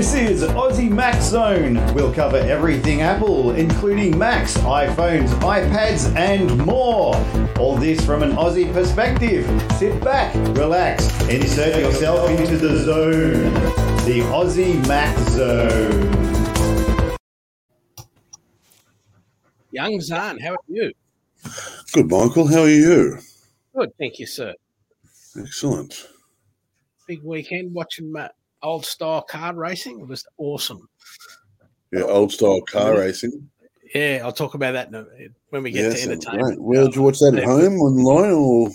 This is Aussie Mac Zone. We'll cover everything Apple, including Macs, iPhones, iPads, and more. All this from an Aussie perspective. Sit back, relax, insert yourself into the zone. The Aussie Mac Zone. Young Zan, how are you? Good, Michael. How are you? Good, thank you, sir. Excellent. Big weekend watching uh, old style car racing. It was awesome. Yeah, old style car racing. Yeah, I'll talk about that when we get Yeah, to entertainment. great. Where did you watch that at home, online, or?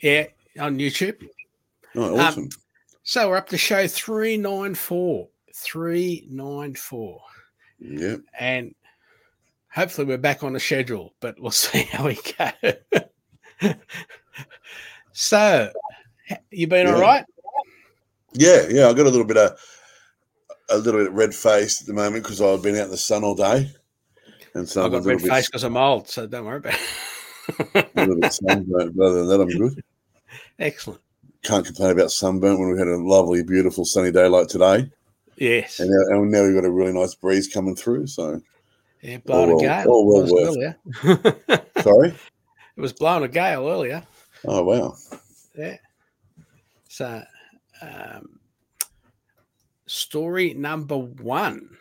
Yeah, on YouTube. Oh, Um, awesome. So we're up to show 394. 394. yep. And hopefully we're back on the schedule, but we'll see how we go. so, you been all Yeah. right? Yeah, yeah. I got a little bit of a little bit red faced at the moment because I've been out in the sun all day, and so I've got red bit, face because I'm old, so don't worry about it. a little bit sunburnt. But other than that, I'm good. Excellent. Can't complain about sunburn when we had a lovely, beautiful, sunny day like today, Yes. and now, and now we've got a really nice breeze coming through. So, Yeah, blowing well- a gale. all well worth earlier. Eh? sorry. it was blowing a gale earlier. Oh wow. Yeah. So, um, story number one.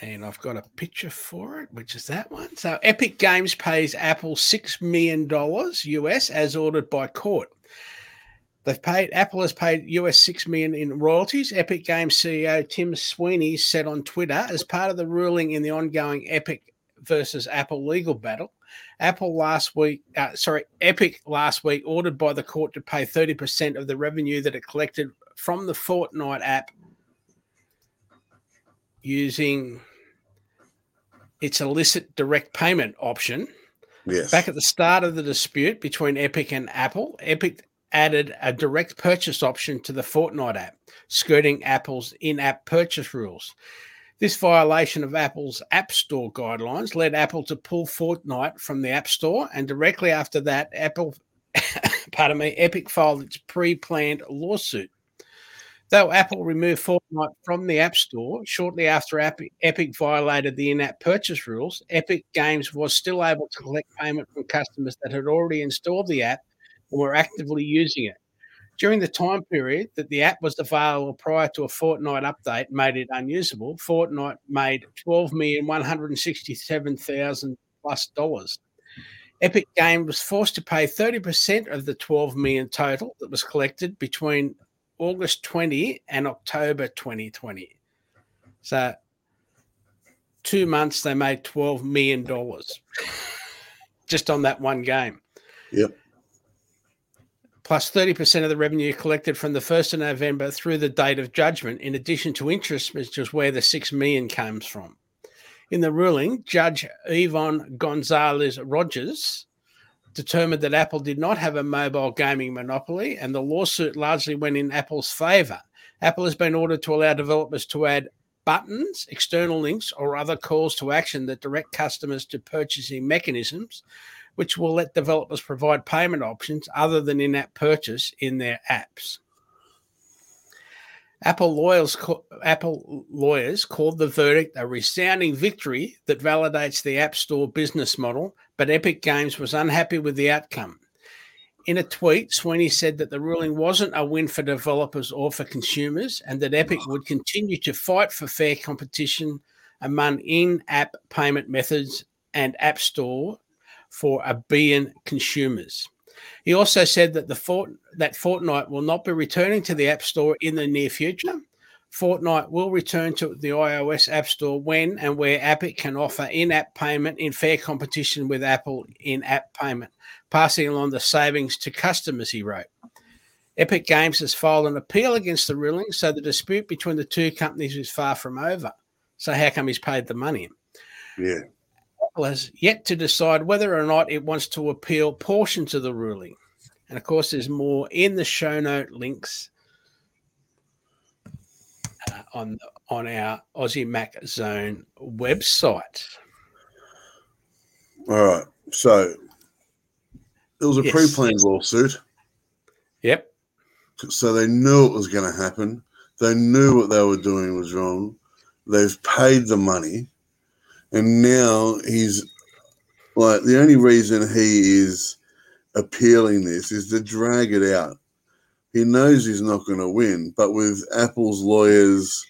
And I've got a picture for it, which is that one. So, Epic Games pays Apple $6 million US as ordered by court. They've paid, Apple has paid US 6 million in royalties. Epic Games CEO Tim Sweeney said on Twitter, as part of the ruling in the ongoing Epic versus Apple legal battle, Apple last week, uh, sorry, Epic last week ordered by the court to pay 30% of the revenue that it collected from the Fortnite app using its illicit direct payment option. Yes. Back at the start of the dispute between Epic and Apple, Epic added a direct purchase option to the Fortnite app, skirting Apple's in app purchase rules. This violation of Apple's App Store guidelines led Apple to pull Fortnite from the App Store, and directly after that, Apple, pardon me, Epic filed its pre-planned lawsuit. Though Apple removed Fortnite from the App Store shortly after Epic, violated the in-app purchase rules, Epic Games was still able to collect payment from customers that had already installed the app and were actively using it. During the time period that the app was available prior to a Fortnite update made it unusable, Fortnite made twelve million one hundred sixty-seven thousand plus dollars. Epic Game was forced to pay 30% of the 12 million total that was collected between August 20 and October 2020. So, two months they made 12 million dollars just on that one game Yep. Plus 30% of the revenue collected from the 1st of November through the date of judgment, in addition to interest, which is where the 6 million comes from. In the ruling, Judge Yvonne Gonzalez Rogers determined that Apple did not have a mobile gaming monopoly, and the lawsuit largely went in Apple's favor. Apple has been ordered to allow developers to add buttons, external links, or other calls to action that direct customers to purchasing mechanisms which will let developers provide payment options other than in app purchase in their apps. Apple lawyers, Apple lawyers called the verdict a resounding victory that validates the App Store business model, but Epic Games was unhappy with the outcome. In a tweet, Sweeney said that the ruling wasn't a win for developers or for consumers, and that Epic would continue to fight for fair competition among in app payment methods and App Store for a billion consumers. He also said that the Fort, that Fortnite will not be returning to the App Store in the near future. Fortnite will return to the iOS App Store when and where Epic can offer in-app payment in fair competition with Apple in-app payment, passing along the savings to customers. He wrote. Epic Games has filed an appeal against the ruling, so the dispute between the two companies is far from over. So how come he's paid the money? Yeah. Has yet to decide whether or not it wants to appeal portions of the ruling. And of course, there's more in the show note links uh, on on our Aussie Mac Zone website. All right. So it was a Yes. pre-planned lawsuit, Yep. so they knew it was going to happen. They knew what they were doing was wrong. They've paid the money, and now he's like the only reason he is appealing this is to drag it out. He knows he's not going to win, but with Apple's lawyers,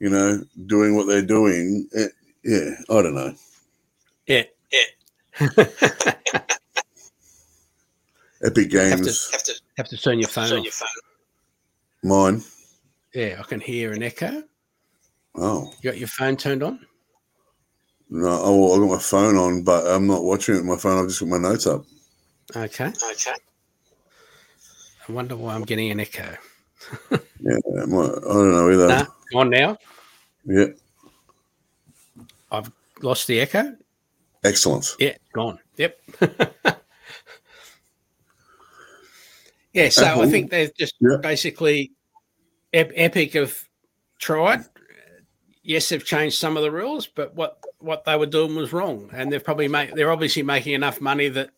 you know, doing what they're doing, it, yeah, I don't know. Yeah. yeah. Epic have, Games, to, have, to, have to turn your phone off. mine. Yeah, I can hear an echo. Oh You got your phone turned on? No! Oh, well, I got my phone on, but I'm not watching it. with My phone. I've just got my notes up. Okay. Okay. I wonder why I'm getting an echo. Yeah, my, I don't know either. Nah, on now. Yeah, I've lost the echo. excellent. Yeah, gone. Yep. yeah, so I think they've just Yeah. basically Ep- Epic have tried. Yes, they've changed some of the rules, but what what they were doing was wrong, and they're probably make they're obviously making enough money that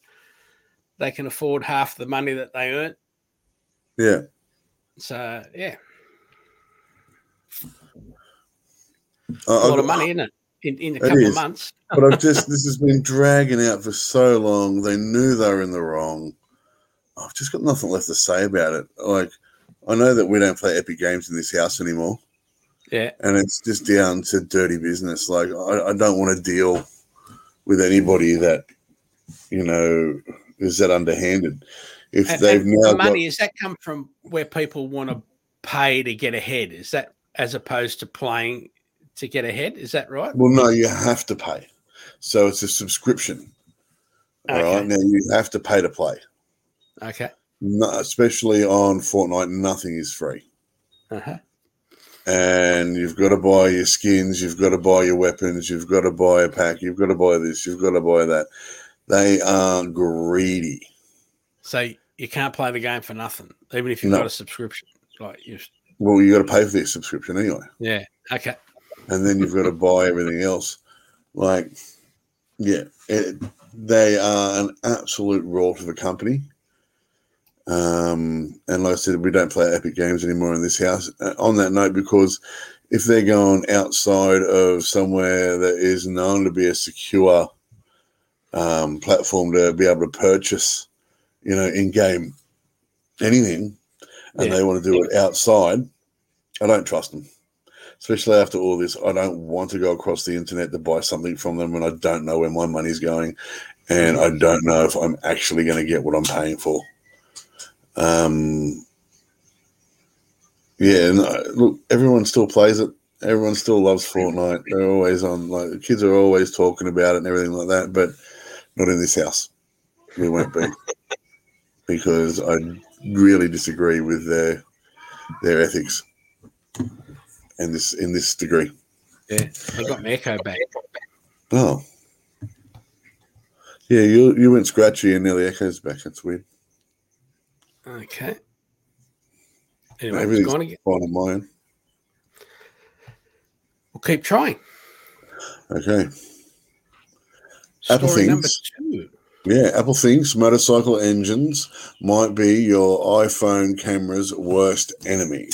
they can afford half the money that they earn. Yeah, So yeah, I- a lot of money, isn't it? In, in a couple of months. but I've just this has been dragging out for so long. They knew they were in the wrong. I've just got nothing left to say about it. Like I know that we don't play Epic Games in this house anymore, Yeah, and it's just down to dirty business. Like I, I don't want to deal with anybody that you know is that underhanded. If and, they've and now the got, money is that come from where people want to pay to get ahead? Is that as opposed to playing to get ahead? Is that right? well, no, you have to pay. So it's a subscription. All right, Okay. now you have to pay to play. Okay. No, especially on Fortnite, nothing is free. Uh-huh. And you've got to buy your skins, you've got to buy your weapons, you've got to buy a pack, you've got to buy this, you've got to buy that. They are greedy. So you can't play the game for nothing, even if you've No. got a subscription. Like you, Well, you got to pay for their subscription anyway, yeah. Okay. and then you've got to buy everything else. Like, yeah, it, they are an absolute rot of a company. Um, and like I said, we don't play Epic Games anymore in this house. Uh, on that note, because if they're going outside of somewhere that is known to be a secure um, platform to be able to purchase, you know, in game anything, and Yeah. they want to do it outside, I don't trust them. Especially after all this, I don't want to go across the internet to buy something from them when I don't know where my money's going, and I don't know if I'm actually going to get what I'm paying for. Um, yeah, and uh, look, everyone still plays it. Everyone still loves Fortnite. They're always on. Like the kids are always talking about it and everything like that. But not in this house. We won't be because I really disagree with their their ethics in this in this degree. Yeah. I got my echo back. Oh, yeah. You you went scratchy and nearly echoes back. That's weird. Okay. Anyway, Everything's gone again. on mine. We'll keep trying. Okay. Apple Story number thinks- two. Yeah, Apple thinks motorcycle engines might be your iPhone camera's worst enemy.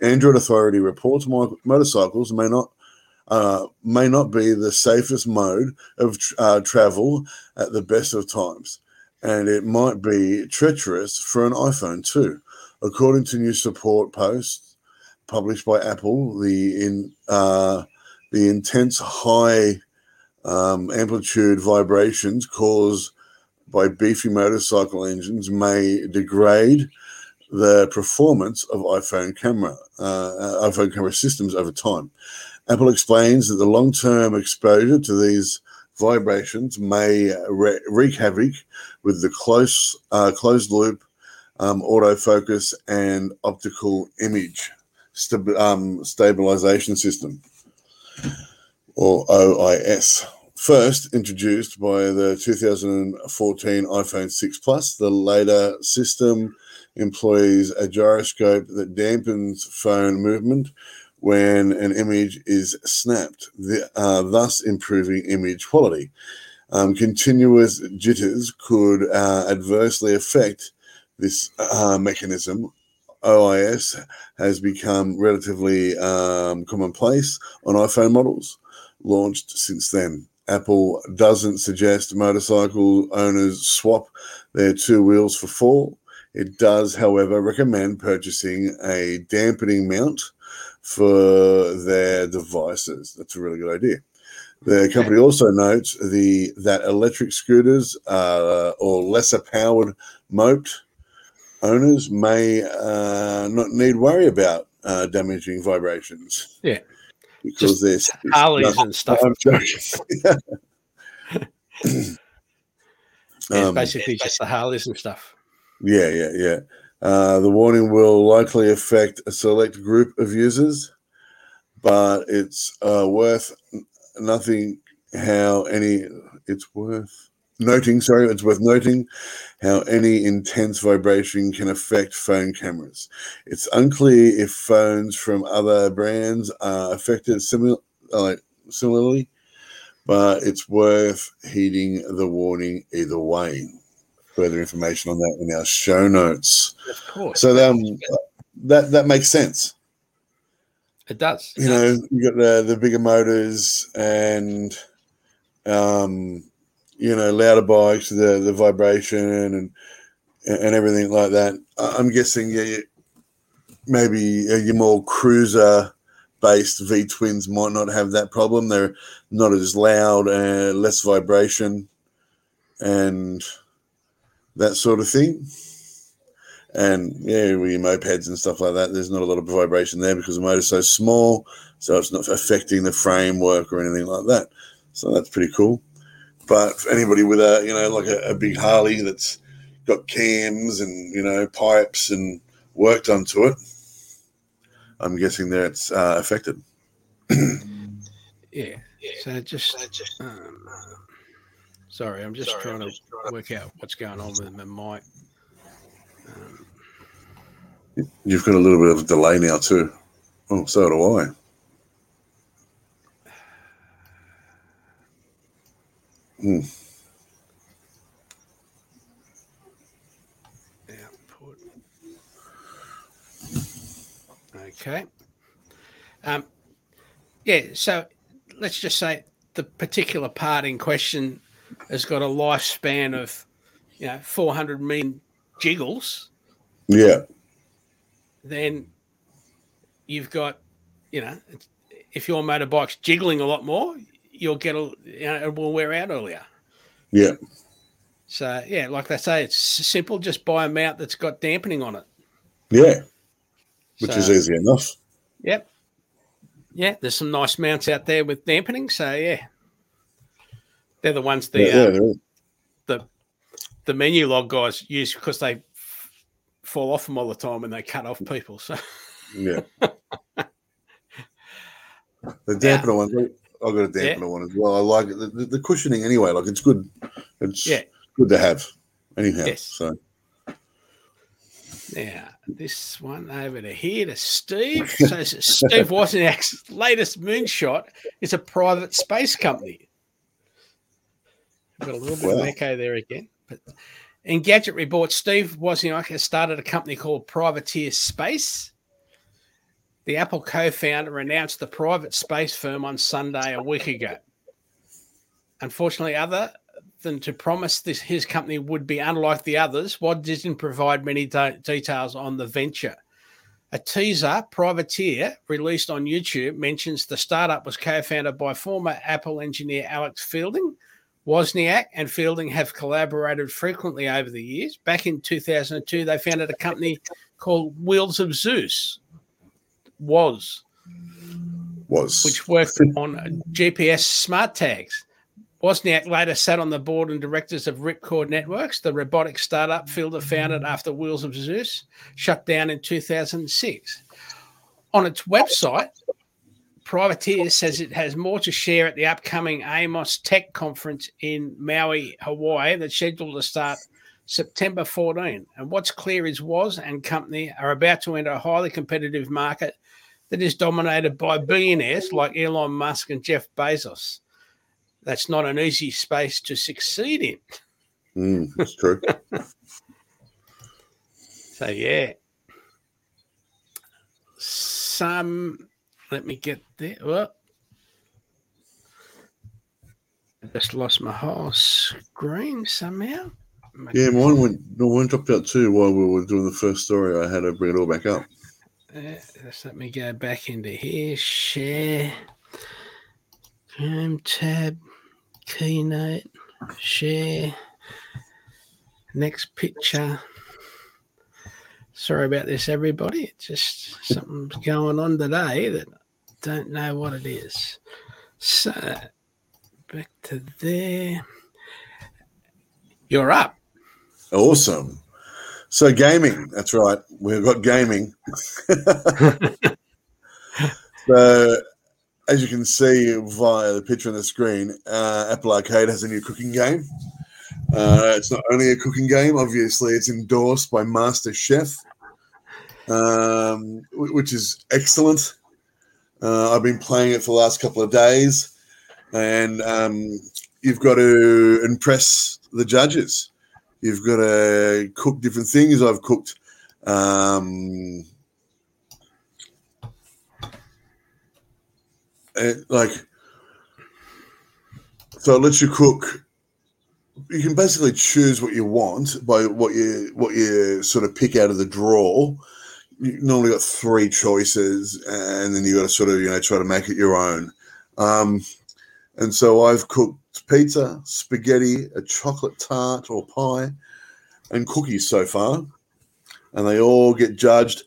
Android Authority reports mo- motorcycles may not uh, may not be the safest mode of tr- uh, travel at the best of times, and it might be treacherous for an iPhone too, according to new support posts published by Apple. The in uh, the intense high um, amplitude vibrations caused by beefy motorcycle engines may degrade the performance of iPhone camera uh, iPhone camera systems over time. Apple explains that the long-term exposure to these vibrations may re- wreak havoc with the close uh, closed loop um, autofocus and optical image um, stabilization system or OIS. First introduced by the 2014 iPhone 6 Plus, the later system employs a gyroscope that dampens phone movement when an image is snapped, the, uh, thus improving image quality. Um, continuous jitters could uh, adversely affect this uh, mechanism OIS has become relatively um, commonplace on iPhone models launched since then. Apple doesn't suggest motorcycle owners swap their two wheels for four. It does, however, recommend purchasing a dampening mount for their devices. That's a really good idea. The company also notes the that electric scooters uh, or lesser powered moped owners may uh, not need worry about uh, damaging vibrations. Yeah. Because there's Harleys and stuff. I'm joking. Yeah, Um, basically just the Harleys and stuff. Yeah, yeah, yeah. Uh, the warning will likely affect a select group of users, but it's uh, worth nothing how any. It's worth noting. Sorry, it's worth noting how any intense vibration can affect phone cameras. It's unclear if phones from other brands are affected like similarly, but it's worth heeding the warning either way. Further information on that in our show notes. Of course. So um, that that makes sense. it does. You know, you got the the bigger motors and um, you know, louder bikes, the the vibration and and everything like that. I'm guessing, yeah, you- maybe uh, your more cruiser based V twins might not have that problem. They're not as loud and less vibration and that sort of thing. And yeah, with your mopeds and stuff like that, there's not a lot of vibration there because the motor's so small, so it's not affecting the framework or anything like that. So that's pretty cool. But for anybody with a you know like a, a big Harley that's got cams and you know pipes and work done to it, I'm guessing that it's uh, affected. Yeah. So just. Um, sorry, I'm just trying to work out what's going on with my mic. Um, You've got a little bit of a delay now too. Oh, so do I. Hmm. output. Okay. Um, yeah, so let's just say the particular part in question has got a lifespan of, you know, 400 million jiggles. Yeah, Then you've got, you know, if your motorbike's jiggling a lot more, you'll get a, you know, it will wear out earlier. yeah, So yeah, like they say, it's simple. Just buy a mount that's got dampening on it. yeah, which is easy enough. Yep. Yeah, there's some nice mounts out there with dampening. So yeah, they're the ones the yeah, um, yeah, is. the the Menulog guys use because they fall off them all the time and they cut off people. So yeah. The dampener one, I've got a dampener one as well. I like it. The, the, the cushioning anyway, like it's good. It's Yeah. good to have. Anyhow, Yes. so now this one over to here to Steve. So Steve Wozniak's latest moonshot is a private space company. I've got a little bit Wow. of echo there again. But Engadget Report, Steve Wozniak has started a company called Privateer Space. The Apple co-founder announced the private space firm on Sunday a week ago. Unfortunately, other than to promise this his company would be unlike the others, Woz didn't provide many de- details on the venture. A teaser, Privateer, released on YouTube, mentions the startup was co-founded by former Apple engineer Alex Fielding. Wozniak and Fielding have collaborated frequently over the years. Back in 2002, they founded a company called Wheels of Zeus. Was was which worked on GPS smart tags. Wozniak later sat on the board and directors of Ripcord Networks, the robotic startup Fielder founded after Wheels of Zeus shut down in 2006. On its website, Privateer says it has more to share at the upcoming Amos Tech Conference in Maui, Hawaii, that's scheduled to start September 14. And what's clear is Woz and company are about to enter a highly competitive market that is dominated by billionaires like Elon Musk and Jeff Bezos. That's not an easy space to succeed in. Mm, that's true. So yeah, some. Let me get there. Well, I just lost my whole screen somehow. Yeah, mine went, mine dropped out too while we were doing the first story. I had to bring it all back up. Uh, just let me go back into here. Share. Chrome tab. Keynote. Share. Next picture. Sorry about this, everybody. It's just something's going on today that don't know what it is. So, back to there. You're up. Awesome. So gaming, that's right. We've got gaming. so as you can see via the picture on the screen, uh, Apple Arcade has a new cooking game. Uh, it's not only a cooking game, obviously, it's endorsed by Master Chef, um, which is excellent. Uh, I've been playing it for the last couple of days, and um, you've got to impress the judges. You've got to cook different things. I've cooked um, like so. It lets you cook. You can basically choose what you want by what you what you sort of pick out of the drawer. You normally got three choices, and then you got to sort of you know try to make it your own. Um, and so I've cooked pizza, spaghetti, a chocolate tart or pie, and cookies so far. And they all get judged.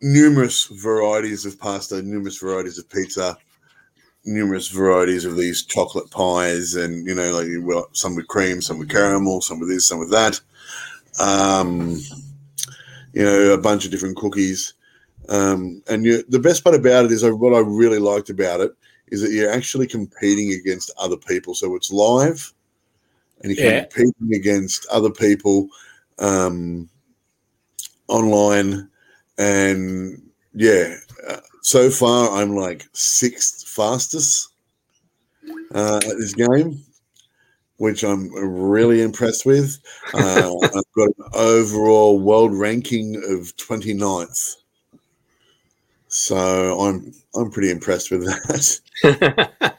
Numerous varieties of pasta, numerous varieties of pizza, numerous varieties of these chocolate pies, and you know, like some with cream, some with caramel, some with this, some with that. Um, you know, a bunch of different cookies. Um, and you, the best part about it is uh, what I really liked about it is that you're actually competing against other people. So it's live, and you're Yeah. competing against other people um, online. And yeah, uh, so far I'm like sixth fastest uh, at this game, which I'm really impressed with. Uh, I've got an overall world ranking of 29th. So I'm I'm pretty impressed with that.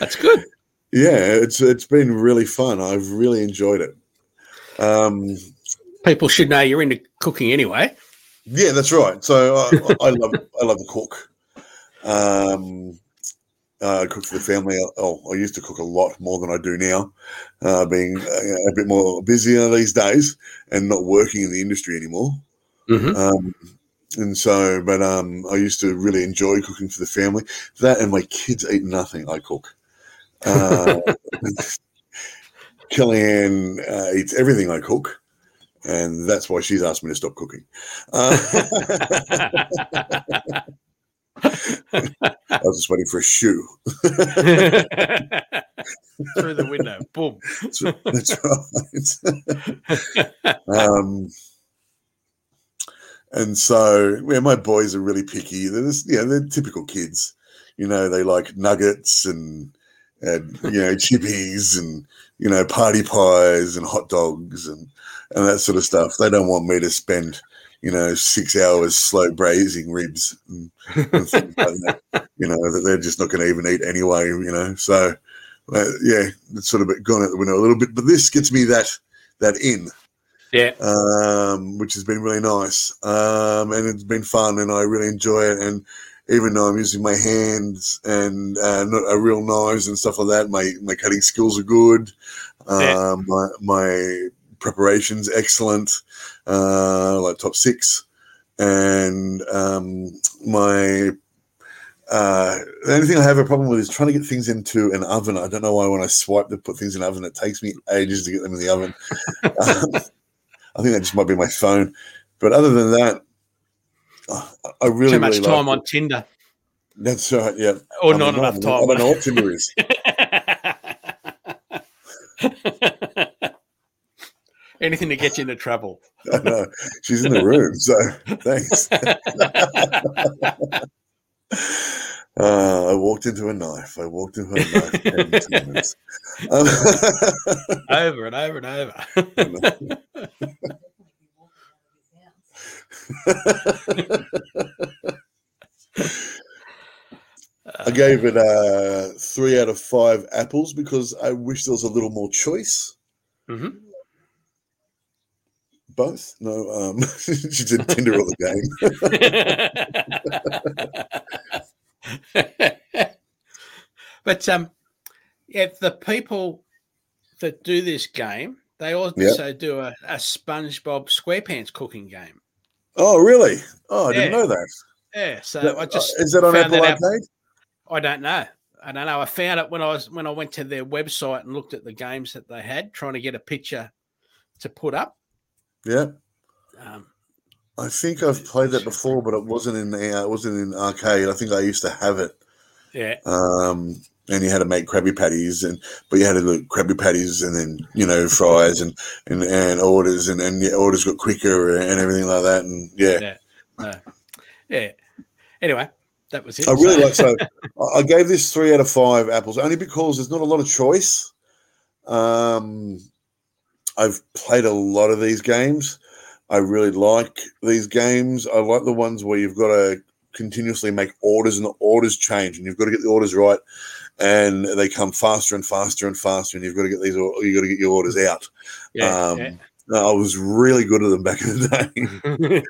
That's good. Yeah, it's it's been really fun. I've really enjoyed it. Um, People should know you're into cooking anyway. yeah, that's right. So I, I love I love to cook. Um, uh, I cook for the family. Oh, I used to cook a lot more than I do now, uh, being uh, a bit more busier these days and not working in the industry anymore. Mm-hmm. Um, and so, but um, I used to really enjoy cooking for the family. That and my kids eat nothing. I cook. Uh, Kellyanne uh, eats everything I cook, and that's why she's asked me to stop cooking. Uh, I was just waiting for a shoe. Through the window. Boom. That's right. um, and so, yeah, my boys are really picky. They're just, yeah, they're typical kids. You know, they like nuggets and, and you know, chippies and, you know, party pies and hot dogs and, and that sort of stuff. They don't want me to spend, you know, six hours slow braising ribs and, and things like that. You know, that they're just not going to even eat anyway, you know. So, uh, yeah, it's sort of gone out the window a little bit. But this gets me that that in Yeah. um, which has been really nice. Um, and it's been fun, and I really enjoy it. And even though I'm using my hands and uh, not uh, real knives and stuff like that, my my cutting skills are good. Yeah. Um, my my preparation's excellent, uh, like top six, and um, my. Uh, the only thing I have a problem with is trying to get things into an oven. I don't know why when I swipe to put things in an oven, it takes me ages to get them in the oven. Um, I think that just might be my phone. But other than that, uh, I really Too much really time on Tinder. That's right. Yeah. Or I not mean, enough I time. don't know what Tinder is. Anything to get you into trouble. I know. She's in the room, so thanks. Uh, I walked into a knife. I walked into a knife. Um, Over and over and over. I gave it uh, three out of five apples because I wish there was a little more choice. Mhm. Both? No, um, she did Tinder all the game. but um, yeah, the people that do this game, they also do a, a SpongeBob SquarePants cooking game. Oh, really? Oh, I didn't know that. Yeah, so That- I just uh, is that on Apple that Arcade? I don't know. I don't know. I found it when I was when I went to their website and looked at the games that they had, trying to get a picture to put up. Yeah, Um, I think I've played that before, but it wasn't in uh, it wasn't in arcade. I think I used to have it. yeah, um, and you had to make Krabby Patties, and but you had to do Krabby Patties, and then you know fries and and, and orders, and and your orders got quicker and everything like that, and yeah, Yeah. yeah. Anyway, that was it. I really like. So I- I gave this three out of five apples, only because there's not a lot of choice. Um, I've played a lot of these games. I really like these games. I like the ones where you've got to continuously make orders, and the orders change, and you've got to get the orders right, and they come faster and faster and faster, and you've got to get these. or- You got to get your orders out. yeah, um, I was really good at them back in the day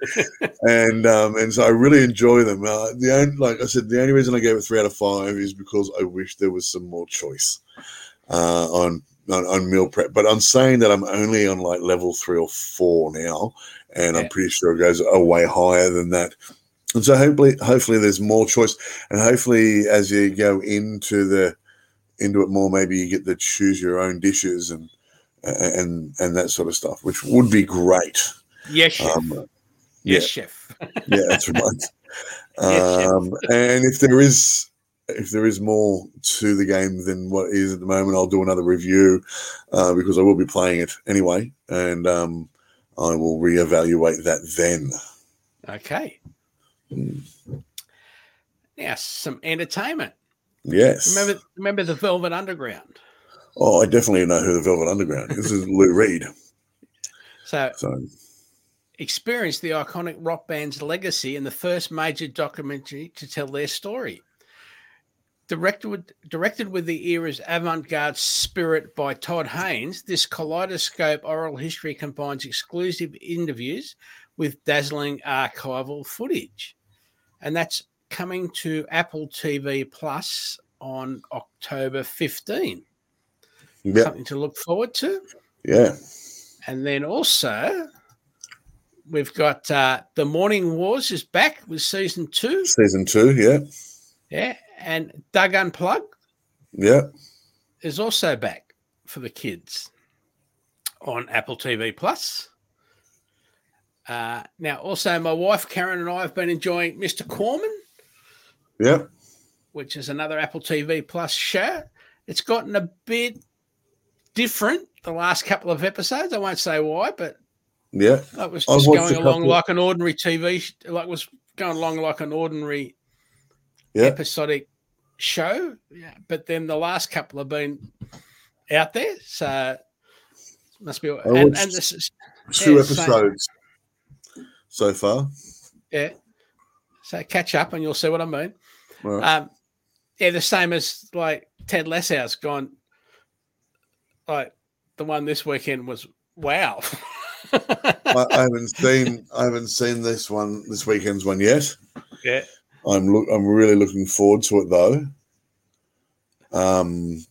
and um, and so I really enjoy them. Uh, the only, like I said, the only reason I gave it three out of five is because I wish there was some more choice uh, on, on on meal prep. But I'm saying that I'm only on like level three or four now, and I'm pretty sure it goes a way higher than that. And so hopefully, hopefully there's more choice, and hopefully as you go into the into it more, maybe you get to choose your own dishes and and and that sort of stuff, which would be great. yes, chef. Um, yes, yeah. chef. yeah, that's right. Yes, um, and if there is if there is more to the game than what is at the moment, I'll do another review uh, because I will be playing it anyway, and um, I will reevaluate that then. Okay. Mm. Now some entertainment. Yes. Remember, remember the Velvet Underground. oh, I definitely know who the Velvet Underground is. This is Lou Reed. So So experience the iconic rock band's legacy in the first major documentary to tell their story. Directed with, directed with the era's avant garde spirit by Todd Haynes, this kaleidoscope oral history combines exclusive interviews with dazzling archival footage. And that's coming to Apple TV Plus on October 15. yeah, Something to look forward to. yeah, And then also, we've got uh, The Morning Wars is back with season two. season two. Yeah, Yeah. And Doug Unplugged yeah, is also back for the kids on Apple TV Plus. Uh, now, also, my wife Karen and I have been enjoying Mr. Corman, yeah. which is another Apple TV Plus show. It's gotten a bit different the last couple of episodes. I won't say why, but Yeah, That was just going along like an ordinary TV, like was going along like an ordinary yeah, episodic show. Yeah, but then the last couple have been out there, so must be. And, and this is two Yeah, episodes so far. yeah. So catch up, and you'll see what I mean. Right. Um, yeah, the same as like Ted Lasso's gone. Like the one this weekend was wow. I, I haven't seen I haven't seen this one this weekend's one yet. yeah, I'm look I'm really looking forward to it though. Um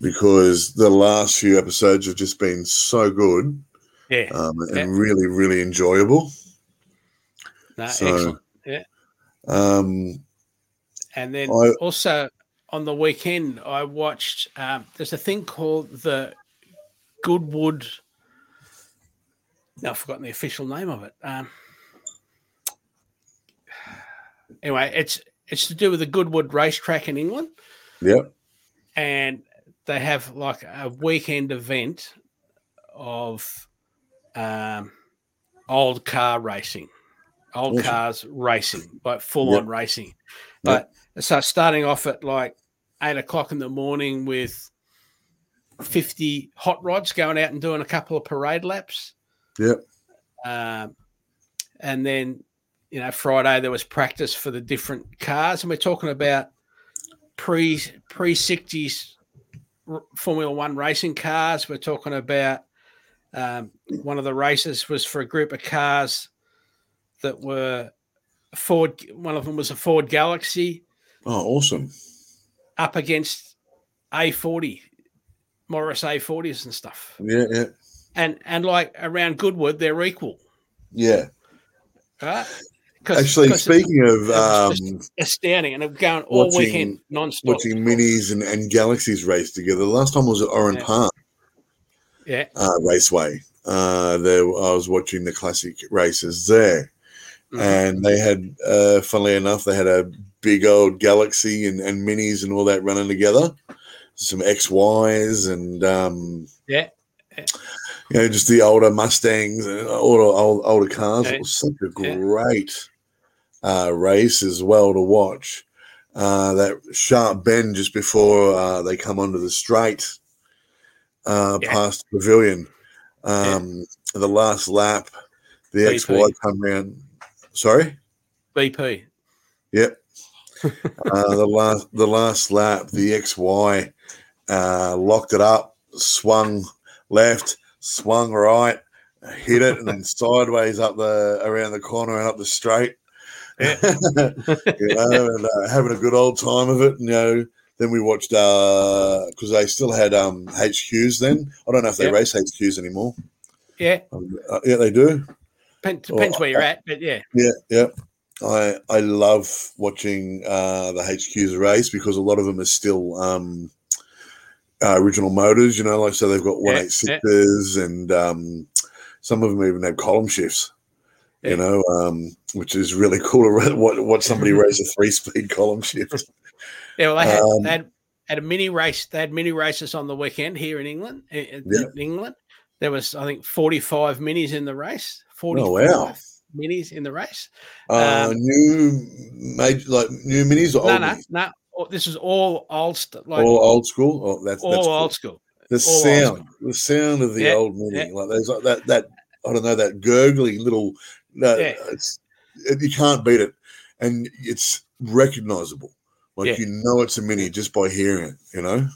because the last few episodes have just been so good yeah. um, and Yeah. really, really enjoyable. No, so- excellent. Um, And then I- also on the weekend, I watched. Um, there's a thing called the Goodwood. Now I've forgotten the official name of it. Um, anyway, it's it's to do with the Goodwood racetrack in England, yeah, and they have like a weekend event of um, old car racing, old Awesome. cars racing, like full on racing. But so starting off at like eight o'clock in the morning with 50 hot rods going out and doing a couple of parade laps. yeah, Um, and then you know, Friday there was practice for the different cars, and we're talking about pre pre sixties Formula One racing cars. We're talking about um, one of the races was for a group of cars that were Ford. One of them was a Ford Galaxie. Oh, awesome! Up against A40, Morris A40s and stuff. Yeah, yeah. And and like around Goodwood, they're equal. Yeah. Right. Actually, speaking of um, astounding, and I'm going all watching, weekend non-stop. Watching minis and, and galaxies race together. The last time I was at Oran Yeah. Park Yeah. uh, Raceway. Uh, there, I was watching the classic races there, Mhm. and they had, uh, funnily enough, they had a big old Galaxie and, and minis and all that running together. Some XYs and um, Yeah. you know, just the older Mustangs and older old, older cars. Yeah. It was such a Yeah. great uh, race as well to watch. Uh, that sharp bend just before uh, they come onto the straight uh, Yeah. past the pavilion. Um, The last lap, the BP. XY come round. Sorry. BP. Yep. uh, the last the last lap, the XY uh, locked it up, swung left, swung right, hit it, and then sideways up the around the corner and up the straight. Yeah. you know, and uh, having a good old time of it. You know, then we watched because they still had um, HQs then. I don't know if they Yep. race HQs anymore. Yeah. Um, uh, yeah, they do. Depends, depends Well, where you're at, but yeah. Yeah, yeah. I I love watching uh, the HQs race because a lot of them are still um, uh, original motors. You know, like so they've got one eight sixes and um, some of them even have column shifts. You know, um, which is really cool What watch somebody raised a three speed column shift. Yeah, well, they had, Um, they had, had a mini race. They had mini races on the weekend here in England. In, Yeah. England, there was I think 45 minis in the race. 45 Oh, wow. minis in the race. Uh, Um, new, major, like new minis or No, no, no. Oh, This is all old stuff. Like all all, old school. Oh, that's that's cool. old school. the all sound, the sound of the Yeah, old mini, yeah. like there's like that that I don't know that gurgly little. No, Yeah. it's you can't beat it, and it's recognizable. Like Yeah. you know it's a mini just by hearing it. You know.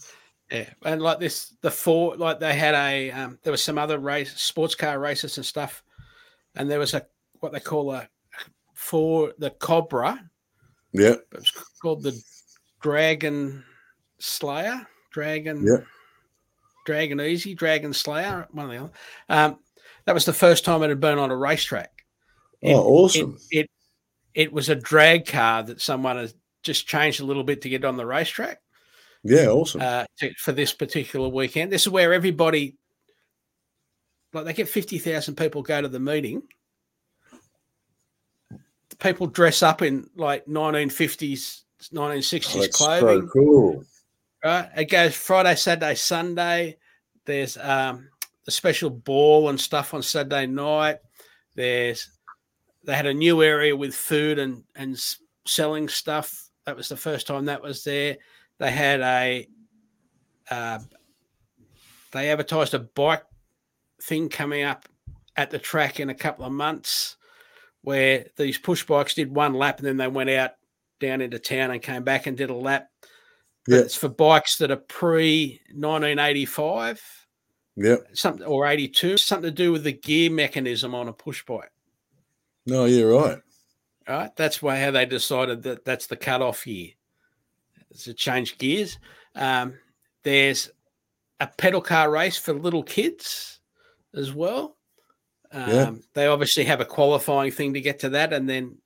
Yeah, and like this, the four, like they had a, um, there was some other race, sports car races and stuff, and there was a what they call a for the Cobra, Yeah. it was called the Dragon Slayer, Dragon, Yeah. Dragon Easy, Dragon Slayer, one of the other. Um, that was the first time it had been on a racetrack. It- oh, awesome. It, it it was a drag car that someone has just changed a little bit to get on the racetrack yeah. Awesome. uh, to, for this particular weekend. This is where everybody, like, they get fifty thousand people go to the meeting. People dress up in like nineteen fifties, nineteen sixties that's clothing. so cool. Right, it goes Friday, Saturday, Sunday. There's um, a special ball and stuff on Saturday night. There's they had a new area with food and and selling stuff. That was the first time that was there. They had a uh, they advertised a bike thing coming up at the track in a couple of months, where these push bikes did one lap and then they went out down into town and came back and did a lap. Yeah. it's for bikes that are pre 1985 Yeah. something or 82 something to do with the gear mechanism on a push bike No, you're right. right that's why how they decided that that's the cutoff year to change gears um, there's a pedal car race for little kids as well um, Yeah. they obviously have a qualifying thing to get to that and then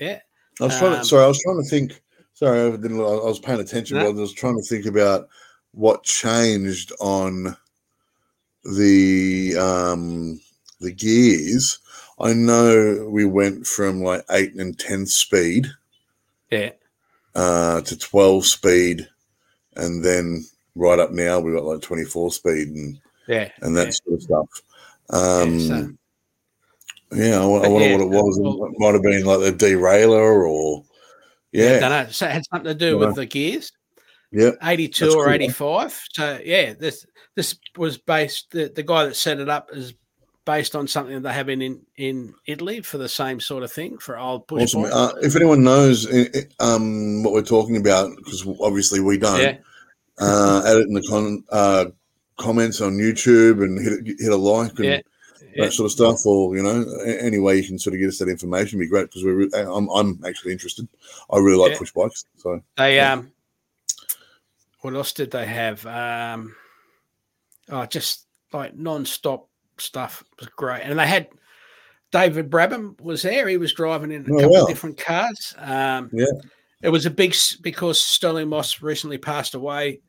yeah I was trying Um, to, sorry, I was trying to think. Sorry, I didn't. I was paying attention, No. but I was trying to think about what changed on the um the gears. I know we went from like eight and ten speed yeah uh, to twelve speed, and then right up now we got like twenty four speed and yeah and that yeah. sort of stuff. Um, Yeah, so- yeah, I, I wonder yeah, what it was. well- it might have been like a derailleur or yeah, don't know. So it had something to do Yeah. with the gears. yeah. 82 or cool. 85. So yeah, this this was based the, the guy that set it up is based on something they have in, in in Italy for the same sort of thing for old push Awesome. bikes. Uh, if anyone knows uh, um, what we're talking about, because obviously we don't, yeah, uh, add it in the con- uh, comments on YouTube and hit, hit a like and Yeah. yeah. that sort of stuff, or you know, any way you can sort of get us that information would be great because we're re- I'm, I'm actually interested. I really like push bikes, so They um, what else did they have? Um, oh, just like non-stop stuff it was great, and they had David Brabham was there. He was driving in a Oh, couple wow. of different cars. Um, Yeah. it was a big because Stirling Moss recently passed away.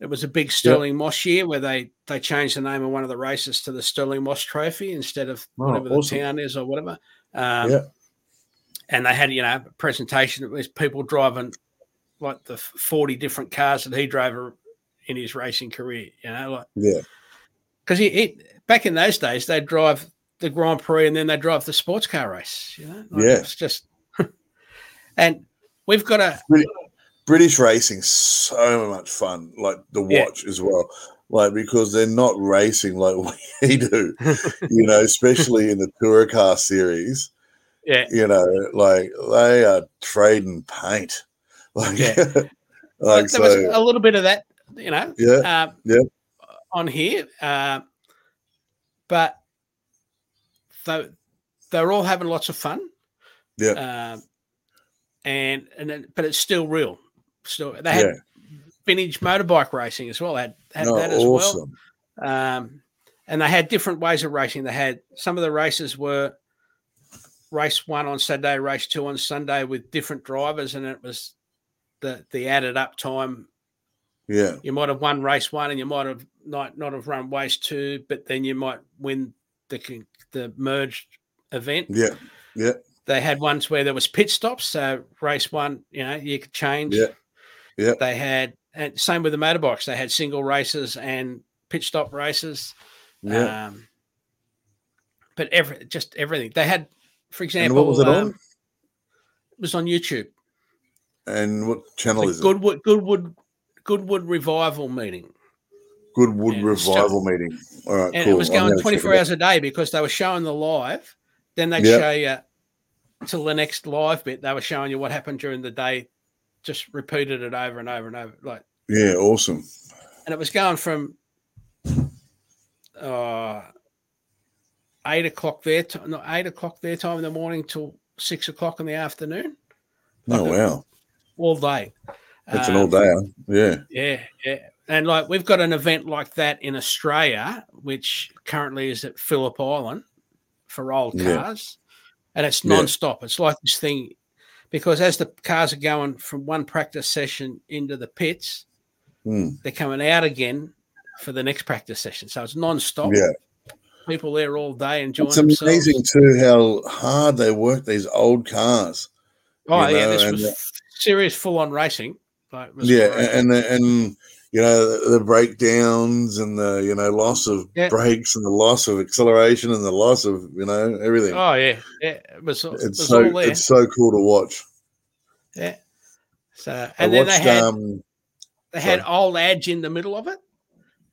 It was a big Stirling Moss year where they they changed the name of one of the races to the Stirling Moss Trophy instead of Oh, whatever awesome. the town is or whatever. Um, Yeah. And they had you know a presentation. It was people driving like the forty different cars that he drove in his racing career. You know, like yeah, because back in those days they'd drive the Grand Prix and then they drive the sports car race. You know, Like, Yeah. it's just and we've got a British racing so much fun, like the Yeah. watch as well. Like because they're not racing like we do, you know, especially in the tour car series. yeah you know, like they are trading paint. Like, Yeah. like there was a little bit of that, you know. yeah, uh, yeah. On here, uh, but they they're all having lots of fun. Yeah. Uh, and and then, but it's still real. Still, they had yeah. vintage motorbike racing as well. They had, had No, that as awesome. well. Um, and they had different ways of racing. They had some of the races were race one on Saturday, race two on Sunday with different drivers, and it was the the added up time Yeah, you might have won race one and you might have not not have run race two, but then you might win the the merged event. yeah, yeah, They had ones where there was pit stops, so race one, you know, you could change. Yeah. Yeah. They had and same with the motorbikes. They had single races and pit stop races. yeah. Um, but every just everything they had, for example, and what was it um, on? It was on YouTube. And what channel The is it? Goodwood goodwood Goodwood Revival meeting. Goodwood and Revival meeting. All right, and cool. it was going 24 hours a day because they were showing the live. Then they'd Yeah. show you till the next live bit. They were showing you what happened during the day, just repeated it over and over and over. Like, Yeah, awesome. and it was going from uh, eight o'clock their time, no, eight o'clock their time in the morning till six o'clock in the afternoon, Oh Like a- wow, all day. That's an Um, all day. Yeah, Yeah, yeah. And like we've got an event like that in Australia, which currently is at Phillip Island for old Yeah. cars. And it's Yeah. non-stop. It's like this thing because as the cars are going from one practice session into the pits, Hmm. they're coming out again for the next practice session. So it's non-stop. yeah. People there all day enjoying It's themselves. amazing too how hard they work these old cars. Oh yeah, know, this was serious full-on racing. Was yeah great. and and, and you know the breakdowns and the you know loss of Yeah. brakes and the loss of acceleration and the loss of you know everything oh yeah, yeah. It was, it it's was so all there. it's so cool to watch Yeah. So i and then watched they had um they had sorry. old ads in the middle of it.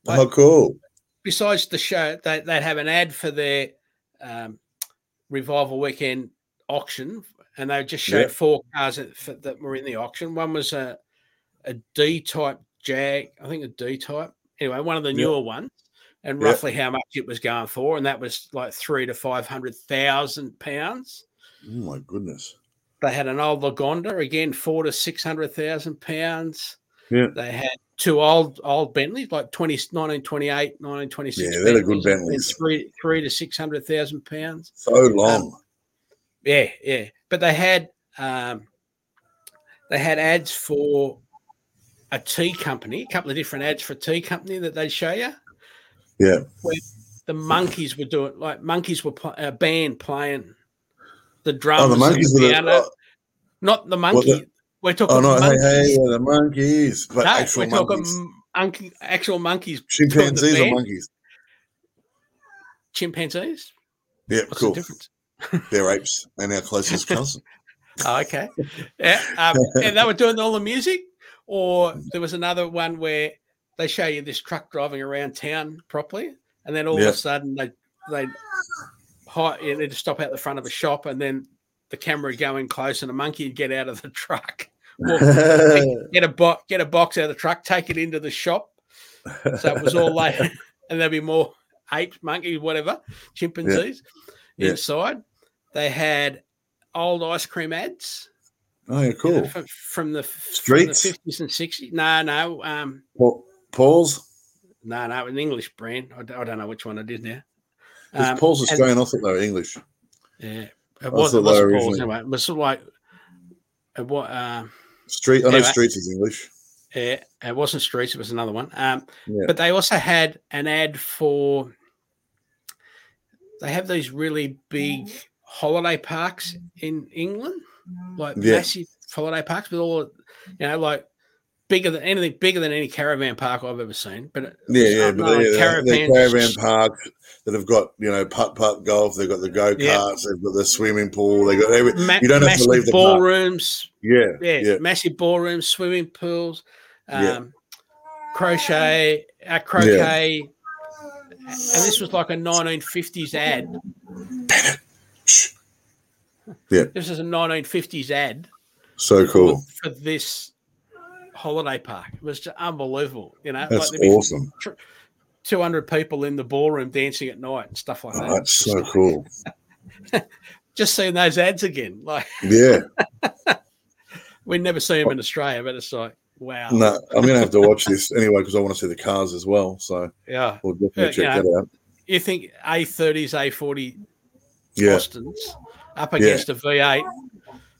Like, oh cool besides the show, they, they'd have an ad for their um, revival weekend auction, and they just showed Yeah. four cars that, that were in the auction. One was a a D type Jag, I think a D type. Anyway, one of the newer ones, and Yeah. roughly how much it was going for, and that was like three to five hundred thousand pounds. oh my goodness They had an old Lagonda again, four to six hundred thousand pounds. Yeah. They had two old old Bentleys, like 20, 1928, 1926. Yeah, they're the good Bentleys, Bentleys. Three three to six hundred thousand pounds. so long Yeah, yeah. But they had um, they had ads for a tea company, a couple of different ads for a tea company that they'd show you. yeah Where The monkeys were doing like monkeys were pl- a band playing the drums. oh the monkeys the, piano. oh, not the monkey. we're talking oh no hey, monkeys. hey yeah, the monkeys but No, actual we're talking monkeys monkeys. actual monkeys. chimpanzees or monkeys Chimpanzees. yeah What's cool the difference? they're apes and our closest cousin Oh, okay. Yeah, um, and they were doing all the music, or there was another one where they show you this truck driving around town properly, and then all Yeah. of a sudden they they need to stop out the front of a shop, and then the camera would go in close, and a monkey would get out of the truck, get a box, get a box out of the truck, take it into the shop. So it was all like, and there'd be more apes, monkeys, whatever, chimpanzees Yeah. inside. They had old ice cream ads oh, yeah, cool. from, from the Streets? fifties and sixties. No, no, um, Pa- Paul's? no, no, an English brand. I, don't- I don't know which one it is now. Um, Paul's and- Australian? I thought they were English. Yeah, it was. It was Paul's anyway. It was sort of like was. Uh, Street. I know Anyway. Streets is English. yeah, it wasn't Streets. It was another one. Um, Yeah. but they also had an ad for. They have these really big holiday parks in England, like Yeah. massive holiday parks with all, you know, like bigger than anything bigger than any caravan park I've ever seen. But Yeah, yeah, but they, they're, caravan, caravan parks that have got you know putt putt golf. They've got the go karts. Yeah. They've got the swimming pool. They got every. ma- you don't have to leave the ballrooms. Yeah, Yeah, yeah, massive ballrooms, swimming pools, um, Yeah. crochet, uh, croquet. And this was like a 1950s ad. Yeah. This is a 1950s ad So cool. for this holiday park. It was just unbelievable. You know, That's there'd awesome. 200 people in the ballroom dancing at night and stuff like that. Oh, that's so cool. Just seeing those ads again. Like, Yeah. we never see them in Australia, but it's like, wow. No, I'm gonna have to watch this anyway because I want to see the cars as well. So Yeah. we'll definitely check yeah. that out. You think A30s, A40 Yeah, Austins up against a V8,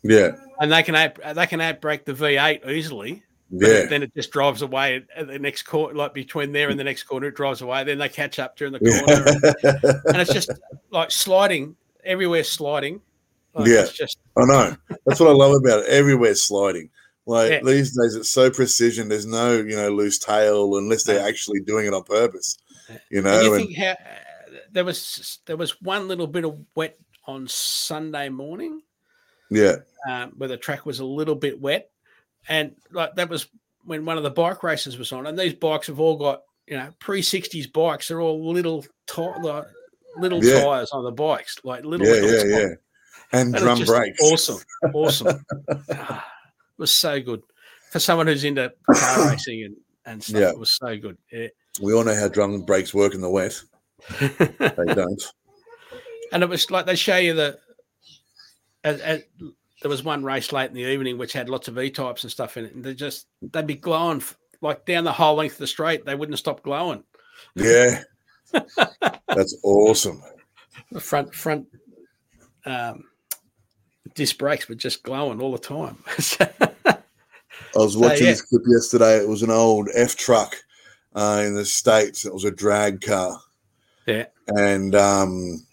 yeah, and they can out, they can outbrake the V8 easily. Yeah. then it just drives away at- the next corner, like between there and the next corner, it drives away. Then they catch up during the corner, yeah. and it's just like sliding everywhere, sliding. Like, Yeah. it's just I know. That's what I love about it. Everywhere sliding. Like Yeah. these days, it's so precision. There's no, you know, loose tail unless they're actually doing it on purpose. Yeah. You And know, you and, think how uh, there was there was one little bit of wet on Sunday morning yeah, um, where the track was a little bit wet, and like that was when one of the bike races was on, and these bikes have all got you know pre sixties bikes. They're all little like, little Yeah. tires on the bikes, like little yeah, wheels yeah, yeah. And And drum brakes. Awesome, awesome. Ah, it was so good for someone who's into car racing and and stuff. Yeah. It was so good. Yeah. We all know how drum brakes work in the wet. They don't. And it was like they show you the. As, as, there was one race late in the evening which had lots of E types and stuff in it, and they just they'd be glowing like down the whole length of the straight. They wouldn't stop glowing. Yeah. That's awesome. The front front um, disc brakes were just glowing all the time. I was watching yeah. this clip yesterday. It was an old F truck uh, in the States. It was a drag car. yeah, and um,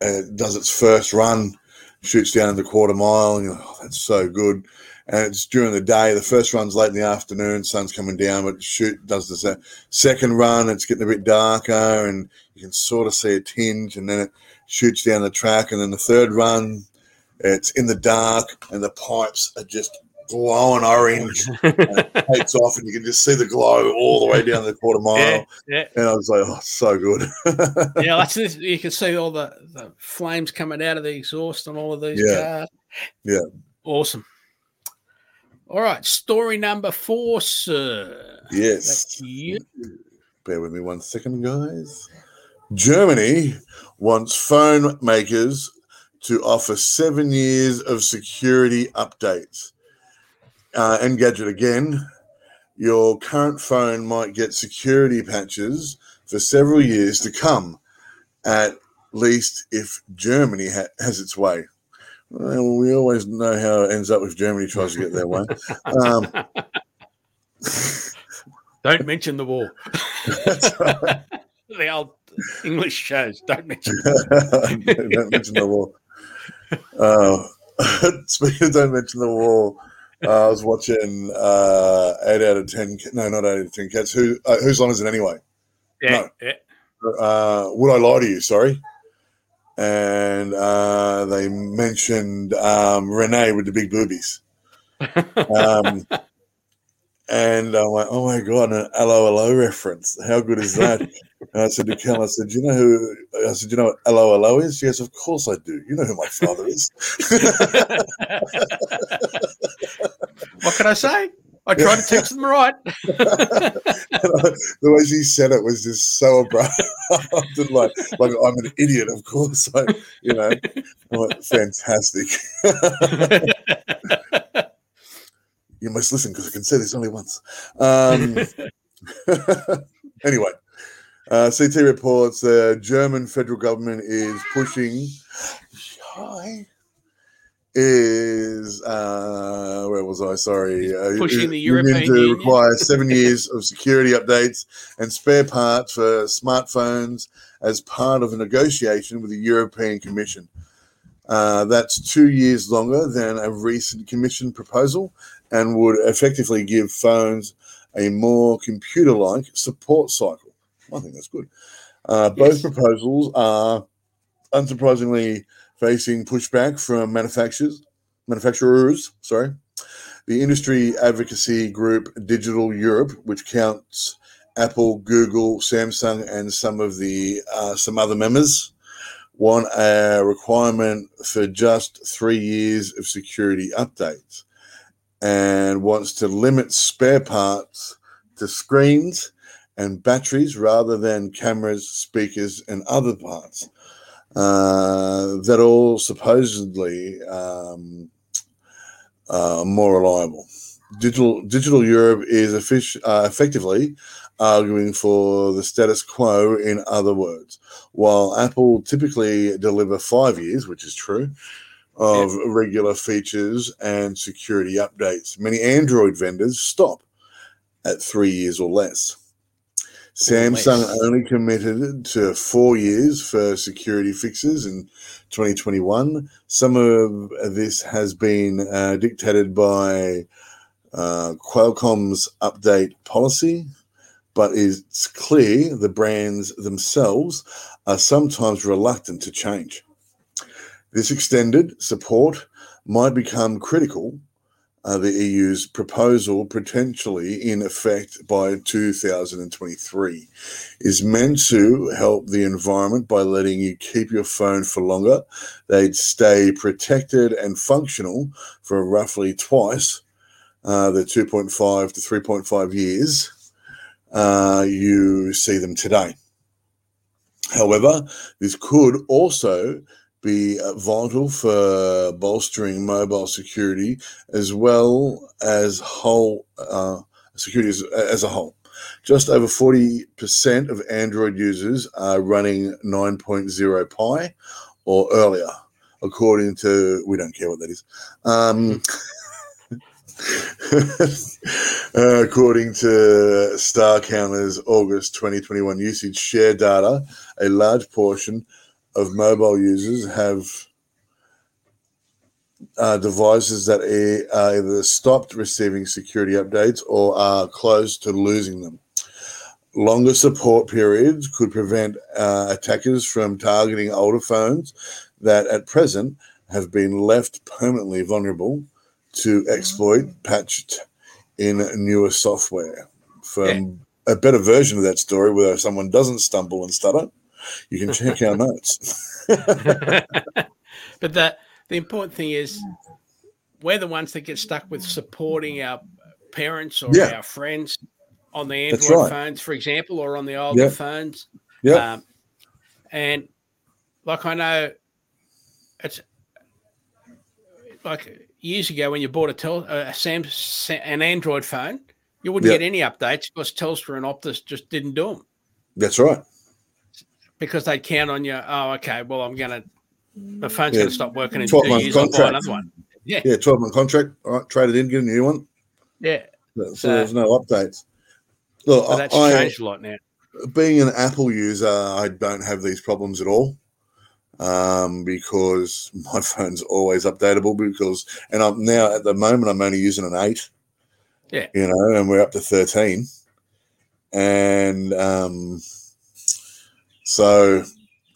it does its first run, shoots down in the quarter mile, and you're like, oh, that's so good. And it's during the day. The first run's late in the afternoon, sun's coming down, but shoot does the se- second run. It's getting a bit darker, and you can sort of see a tinge, and then it shoots down the track. And then the third run, it's in the dark, and the pipes are just glowing orange. takes off, and you can just see the glow all the way down the quarter mile. yeah, yeah, And I was like, oh, so good. yeah. That's this. You can see all the, the flames coming out of the exhaust on all of these Yeah. cars. Yeah. awesome. All right, story number four, sir. yes. Back to you. Bear with me one second, guys. Germany wants phone makers to offer seven years of security updates. Uh, Engadget again. Your current phone might get security patches for several years to come, at least if Germany ha- has its way. Well, we always know how it ends up if Germany tries to get their way. Um, Don't mention the war. right. the old English shows. Don't mention. don't mention the war. Uh, speaking of don't mention the war, uh, I was watching uh, eight out of ten. No, not eight out of ten cats. Who uh, whose line is it anyway? Yeah, No. yeah. Uh, would I lie to you? Sorry. And uh, they mentioned um, Renee with the big boobies. Um, And I'm like, oh my god, an hello reference. How good is that? and I said to Kel, I said, do you know who? I said, do you know what hello is? She goes, of course I do. You know who my father is. what can I say? I tried to teach them right. the way she said it was just so abrupt. like, like I'm an idiot, of course. Like, you know, like, fantastic. you must listen because I can say this only once. Um, anyway, uh, c't reports the German federal government is pushing. Hi is uh, where was I? Sorry, uh, pushing the European to require seven years of security updates and spare parts for smartphones as part of a negotiation with the European Commission. Uh, that's two years longer than a recent Commission proposal and would effectively give phones a more computer-like support cycle. I think that's good. Uh, both Yes. proposals are unsurprisingly facing pushback from manufacturers. Manufacturers, sorry. The industry advocacy group Digital Europe, which counts Apple, Google, Samsung, and some of the uh, some other members, want a requirement for just three years of security updates, and wants to limit spare parts to screens and batteries rather than cameras, speakers, and other parts uh, that all supposedly um, uh, more reliable. Digital Digital Europe is effic- uh, effectively arguing for the status quo. In other words, while Apple typically deliver five years, which is true, of regular features and security updates, many Android vendors stop at three years or less. Samsung less. only committed to four years for security fixes in 2021. Some of this has been uh, dictated by uh, Qualcomm's update policy, but it's clear the brands themselves are sometimes reluctant to change. This extended support might become critical uh, the EU's proposal, potentially in effect by 2023, is meant to help the environment by letting you keep your phone for longer. They'd stay protected and functional for roughly twice uh, the 2.5 to 3.5 years uh, you see them today. However, this could also be uh, vital for bolstering mobile security as well as whole uh, security as, as a whole. Just over 40% of Android users are running 9.0 Pie or earlier, according to, we don't care what that is. Um, uh, according to StatCounter's August 2021 usage share data, a large portion of mobile users have uh, devices that are either stopped receiving security updates or are close to losing them. Longer support periods could prevent uh, attackers from targeting older phones that at present have been left permanently vulnerable to exploit patched in newer software. For Yeah. a better version of that story where someone doesn't stumble and stutter, you can check our notes. but the the important thing is we're the ones that get stuck with supporting our parents or Yeah. our friends on the Android right. phones, for example, or on the older Yeah. phones. yeah, Um, and like I know, it's like years ago when you bought a tel- a Sam an Android phone, you wouldn't Yeah. get any updates because Telstra and Optus just didn't do them that's right. Because they'd count on you. Oh, okay, well I'm gonna the phone's Yeah. gonna stop working in 12 two years. I'll buy contract. another one. Yeah, Yeah, 12 month contract. All right, trade it in, get a new one. yeah. So So- there's no updates. Look, So that's I, changed a lot now. being an Apple user, I don't have these problems at all um, because my phone's always updatable. Because, and I'm now at the moment, I'm only using an eight. Yeah. You know, and we're up to 13. And um, so,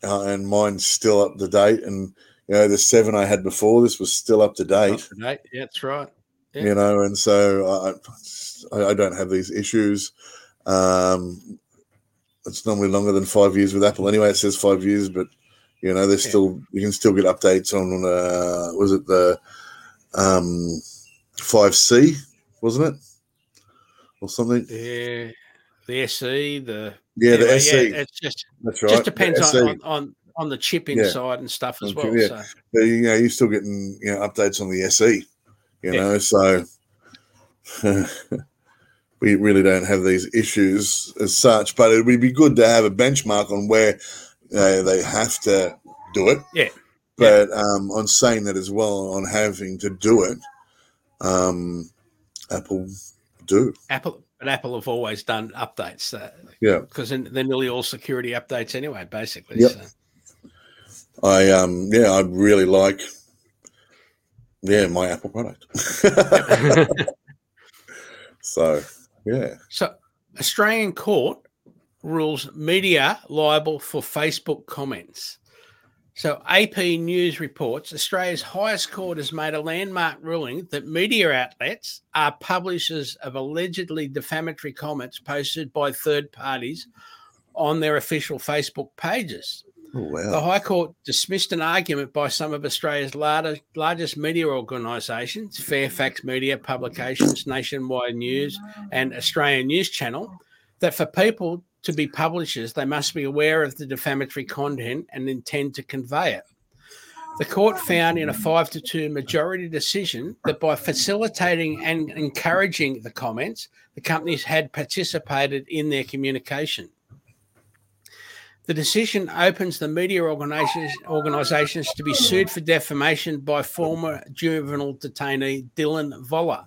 uh, and mine's still up to date. And, you know, the seven I had before, this was still up to Up date. to date. Yeah, that's right. Yeah. You know, and so I, I, don't have these issues. Um, it's normally longer than five years with Apple anyway. It says five years, but you know, there's Yeah. still you can still get updates on. Uh, was it the um, five C? Wasn't it or something? Yeah, the SE, the Yeah, the anyway, SE. it's just That's right. just depends on, on on the chip Yeah. inside and stuff as well. yeah. So But, you know, you're still getting you know updates on the SE. You Yeah. know, so we really don't have these issues as such. But it would be good to have a benchmark on where uh, they have to do it. Yeah. But um, on saying that as well, on having to do it, um, Apple do. Apple, but Apple have always done updates. Uh, Yeah. because they're nearly all security updates anyway, basically. Yep. So. I um yeah, I really like yeah my Apple product. so yeah. So, Australian court rules media liable for Facebook comments. So, AP News reports Australia's highest court has made a landmark ruling that media outlets are publishers of allegedly defamatory comments posted by third parties on their official Facebook pages. Oh The. High Court dismissed an argument by some of Australia's largest, largest media organisations, Fairfax Media Publications, Nationwide News, and Australian News Channel, that for people to be publishers, they must be aware of the defamatory content and intend to convey it. The court found in a 5 to 2 majority decision that by facilitating and encouraging the comments, the companies had participated in their communication. The decision opens the media organisations, to be sued for defamation by former juvenile detainee Dylan Voller.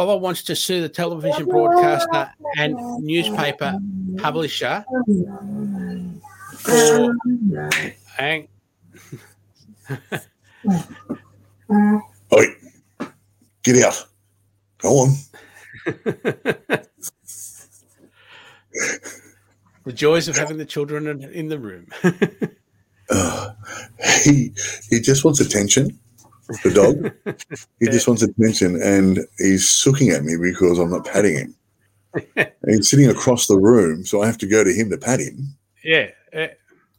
Voller wants to sue the television broadcaster and newspaper publisher for. Hang, Oi, get out. Go on. the joys of having the children in, in the room. Uh, he he just wants attention. The dog. he just wants attention, and he's sooking at me because I'm not patting him. and he's sitting across the room, so I have to go to him to pat him, yeah. eh,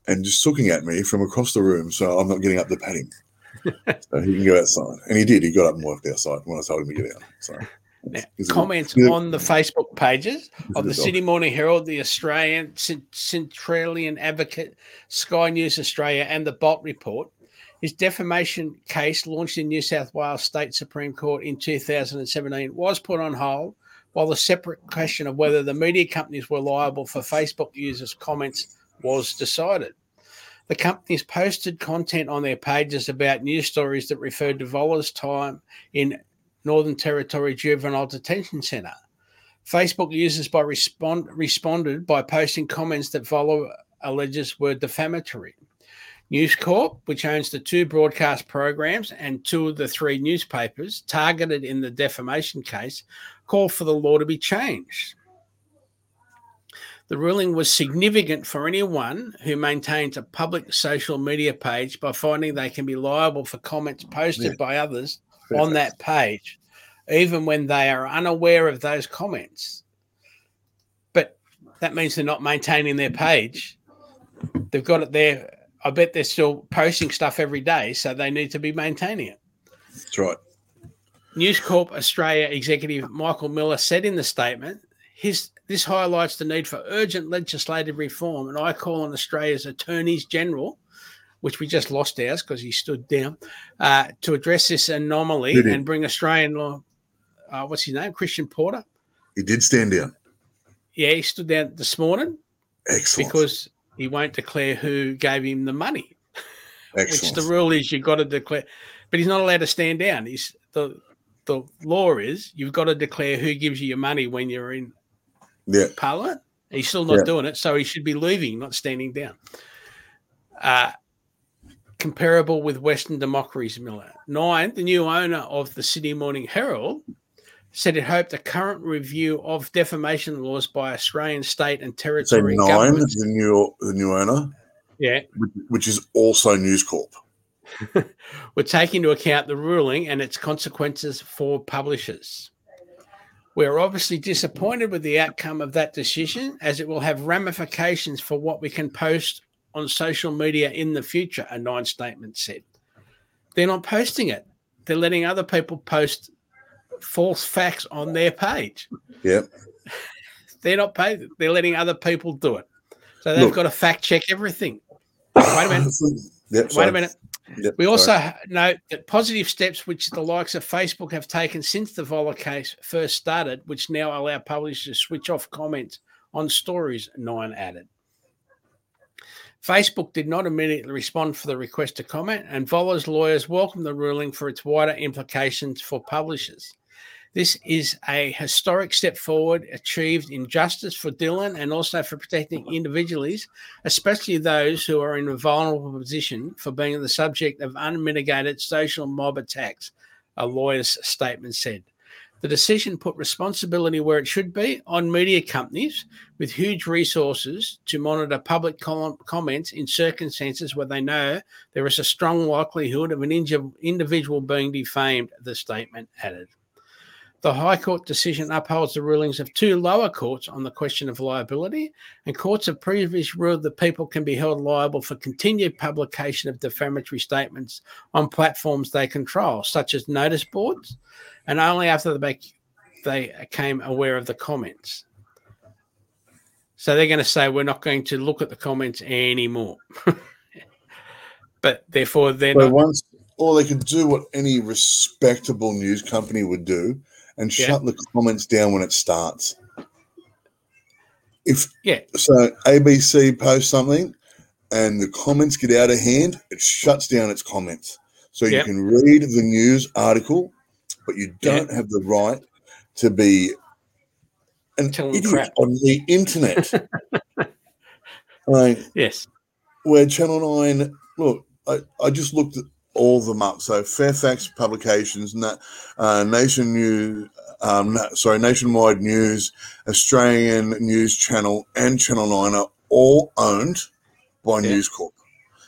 and just looking at me from across the room, so I'm not getting up to pat him. so he can go outside, and he did. He got up and walked outside when I told him to get out. So Now, comments a- on the Facebook pages of the. Sydney Morning Herald, the Australian Cent- Centralian Advocate, Sky News Australia, and the Bolt Report. His defamation case, launched in New South Wales State Supreme Court in 2017, was put on hold, while the separate question of whether the media companies were liable for Facebook users' comments was decided. The companies posted content on their pages about news stories that referred to Voller's time in Northern Territory Juvenile Detention Centre. Facebook users by respond, responded by posting comments that Voller alleges were defamatory. News Corp, which owns the two broadcast programs and two of the three newspapers targeted in the defamation case, called for the law to be changed. The ruling was significant for anyone who maintains a public social media page by finding they can be liable for comments posted Yeah. by others on that page, even when they are unaware of those comments. But that means they're not maintaining their page. They've got it there. I bet they're still posting stuff every day, so they need to be maintaining it. That's right. News Corp Australia executive Michael Miller said in the statement, his this highlights the need for urgent legislative reform, and I call on Australia's attorneys general, which we just lost ours because he stood down, uh, to address this anomaly and bring Australian law. Uh, what's his name? Christian Porter. He did stand down. Yeah, he stood down this morning Excellent. because he won't declare who gave him the money. Excellent. Which the rule is you've got to declare, but he's not allowed to stand down. He's the the law is you've got to declare who gives you your money when you're in yeah. Parliament. He's still not Yeah. doing it, so he should be leaving, not standing down. Uh, comparable with Western democracies, Miller. Nine, the new owner of the Sydney Morning Herald said it hoped a current review of defamation laws by Australian state and So territory nine, governments. the new the new owner, Yeah, which, which is also News Corp. would take into account the ruling and its consequences for publishers. We're obviously disappointed with the outcome of that decision as it will have ramifications for what we can post on social media in the future, a nine statement said. They're not posting it, they're letting other people post false facts on their page. Yep. They're not paid, they're letting other people do it. So they've Look. got to fact check everything. Wait a minute. Yep, Wait sorry. a minute. Yep, We also sorry. note that positive steps which the likes of Facebook have taken since the Voller case first started, which now allow publishers to switch off comments on stories, Nine added. Facebook did not immediately respond for the request to comment, and Voller's lawyers welcomed the ruling for its wider implications for publishers. This is a historic step forward achieved in justice for Dylan and also for protecting uh-huh. individuals, especially those who are in a vulnerable position for being the subject of unmitigated social mob attacks, a lawyer's statement said. The decision put responsibility where it should be on media companies with huge resources to monitor public com- comments in circumstances where they know there is a strong likelihood of an individual being defamed, the statement added. The High Court decision upholds the rulings of two lower courts on the question of liability, and courts have previously ruled that people can be held liable for continued publication of defamatory statements on platforms they control, such as notice boards, and only after they, they became aware of the comments. So they're going to say, we're not going to look at the comments anymore. but therefore, they're But not. once, or they could do what any respectable news company would do and Yeah. shut the comments down when it starts. If Yeah. so, ABC posts something and the comments get out of hand, it shuts down its comments. So you can read the news article, but you don't have the right to be an Telling idiot crap. on the internet. right Yes. where Channel 9, look, I, I just looked at all of them up. So Fairfax Publications, uh, Nation News, um, sorry, Nationwide News, Australian News Channel, and Channel 9 are all owned by Yeah. News Corp.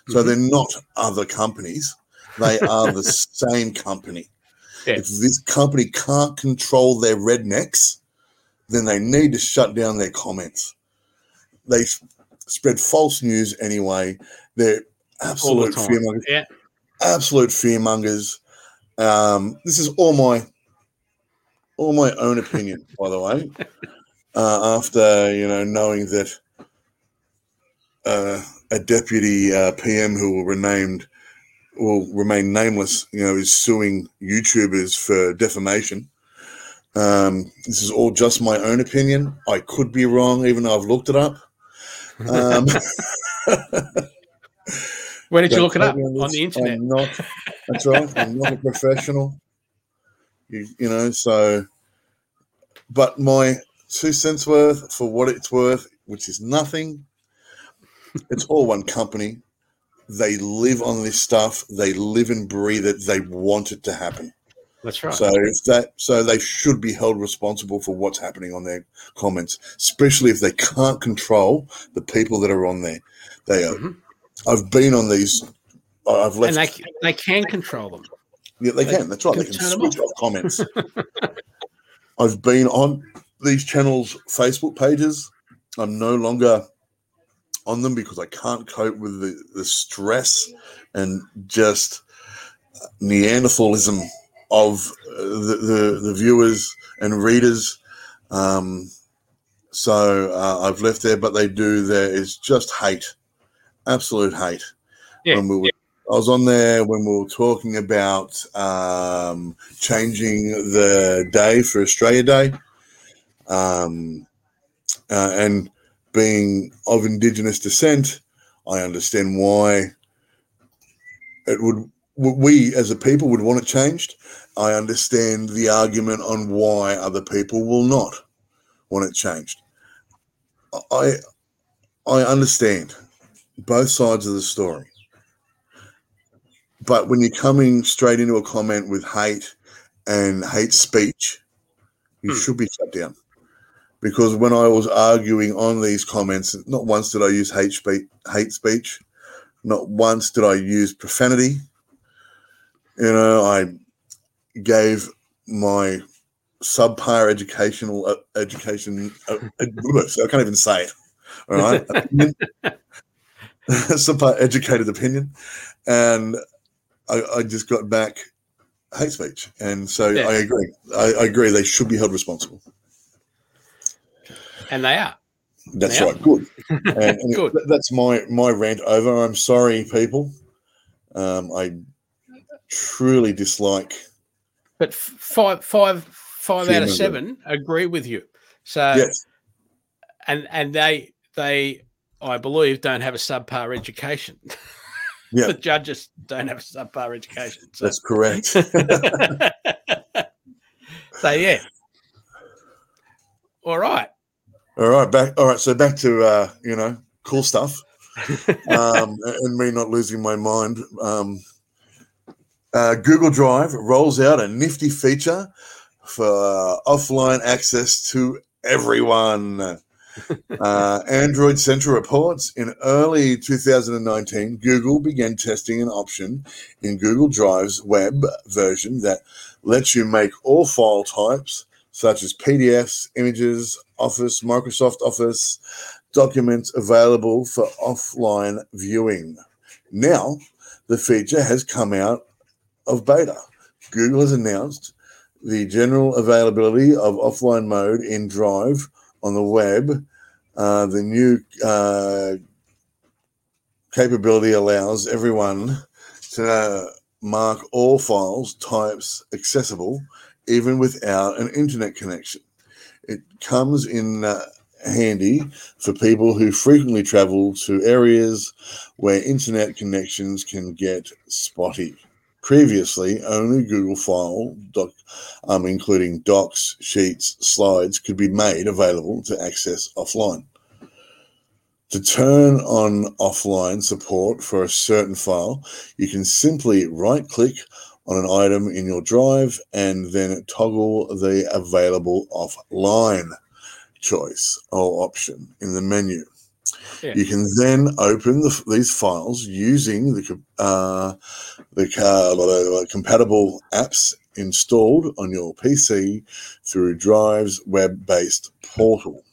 So Mhm. they're not other companies. They are the same company. Yeah. If this company can't control their rednecks, then they need to shut down their comments. They spread false news anyway. They're All the absolute time. Yeah. Absolute fearmongers. Um, this is all my all my own opinion, by the way. Uh, after you know knowing that uh, a deputy uh, PM who will renamed will remain nameless, you know, is suing YouTubers for defamation. Um, this is all just my own opinion. I could be wrong, even though I've looked it up. Um, Where did you look it up? On the internet. I'm not. That's right. I'm not a professional. You, you know, so. But my two cents worth for what it's worth, which is nothing. It's all one company. They live on this stuff. They live and breathe it. They want it to happen. That's right. So if that, so they should be held responsible for what's happening on their comments, especially if they can't control the people that are on there. They are. Mhm. I've been on these. I've left. and they, they can control them. yeah, they they can. That's right. They can can turn them switch off comments. I've been on these channels' Facebook pages. I'm no longer on them because I can't cope with the, the stress and just Neanderthalism of uh, the, the, the viewers and readers. Um, so uh, I've left there, but they do there is just hate, absolute hate. Yeah, When we were, I was on there when we were talking about um, changing the day for Australia Day, um, uh, and being of Indigenous descent, I understand why it would we as a people would want it changed. I understand the argument on why other people will not want it changed. I I understand both sides of the story. But when you're coming straight into a comment with hate and hate speech, you Hmm. should be shut down. Because when I was arguing on these comments, not once did I use hate speech, hate speech. Not once did I use profanity. you know, I gave my subpar educational uh, education. Uh, I can't even say it. All right, subpar educated opinion, and I, I, just got back hate speech, and so yeah. I agree. I, I, agree. They should be held responsible, and they are. That's they right. Are. Good. And, and Good. That's my my rant over. I'm sorry, people. Um, I truly dislike. But five, five, five out of seven agree with you. So, yes. and and they they I believe don't have a subpar education. Yeah. the judges don't have a subpar education. So. That's correct. so yeah. All right. All right. Back. All right. So back to uh, you know cool stuff, um, and me not losing my mind. Um, uh, Google Drive rolls out a nifty feature for uh, offline access to everyone. Uh, Android Central reports in early 2019, Google began testing an option in Google Drive's web version that lets you make all file types, such as PDFs, images, Office, Microsoft Office, documents available for offline viewing. Now, the feature has come out of beta. Google has announced the general availability of offline mode in Drive on the web. Uh, the new uh, capability allows everyone to mark all files types accessible even without an internet connection. It comes in uh, handy for people who frequently travel to areas where internet connections can get spotty. Previously, only Google File, doc, um, including docs, sheets, slides, could be made available to access offline. To turn on offline support for a certain file, you can simply right click on an item in your drive and then toggle the available offline choice or option in the menu. Yeah. You can then open the, these files using the uh, the uh, compatible apps installed on your PC through Drive's web-based portal.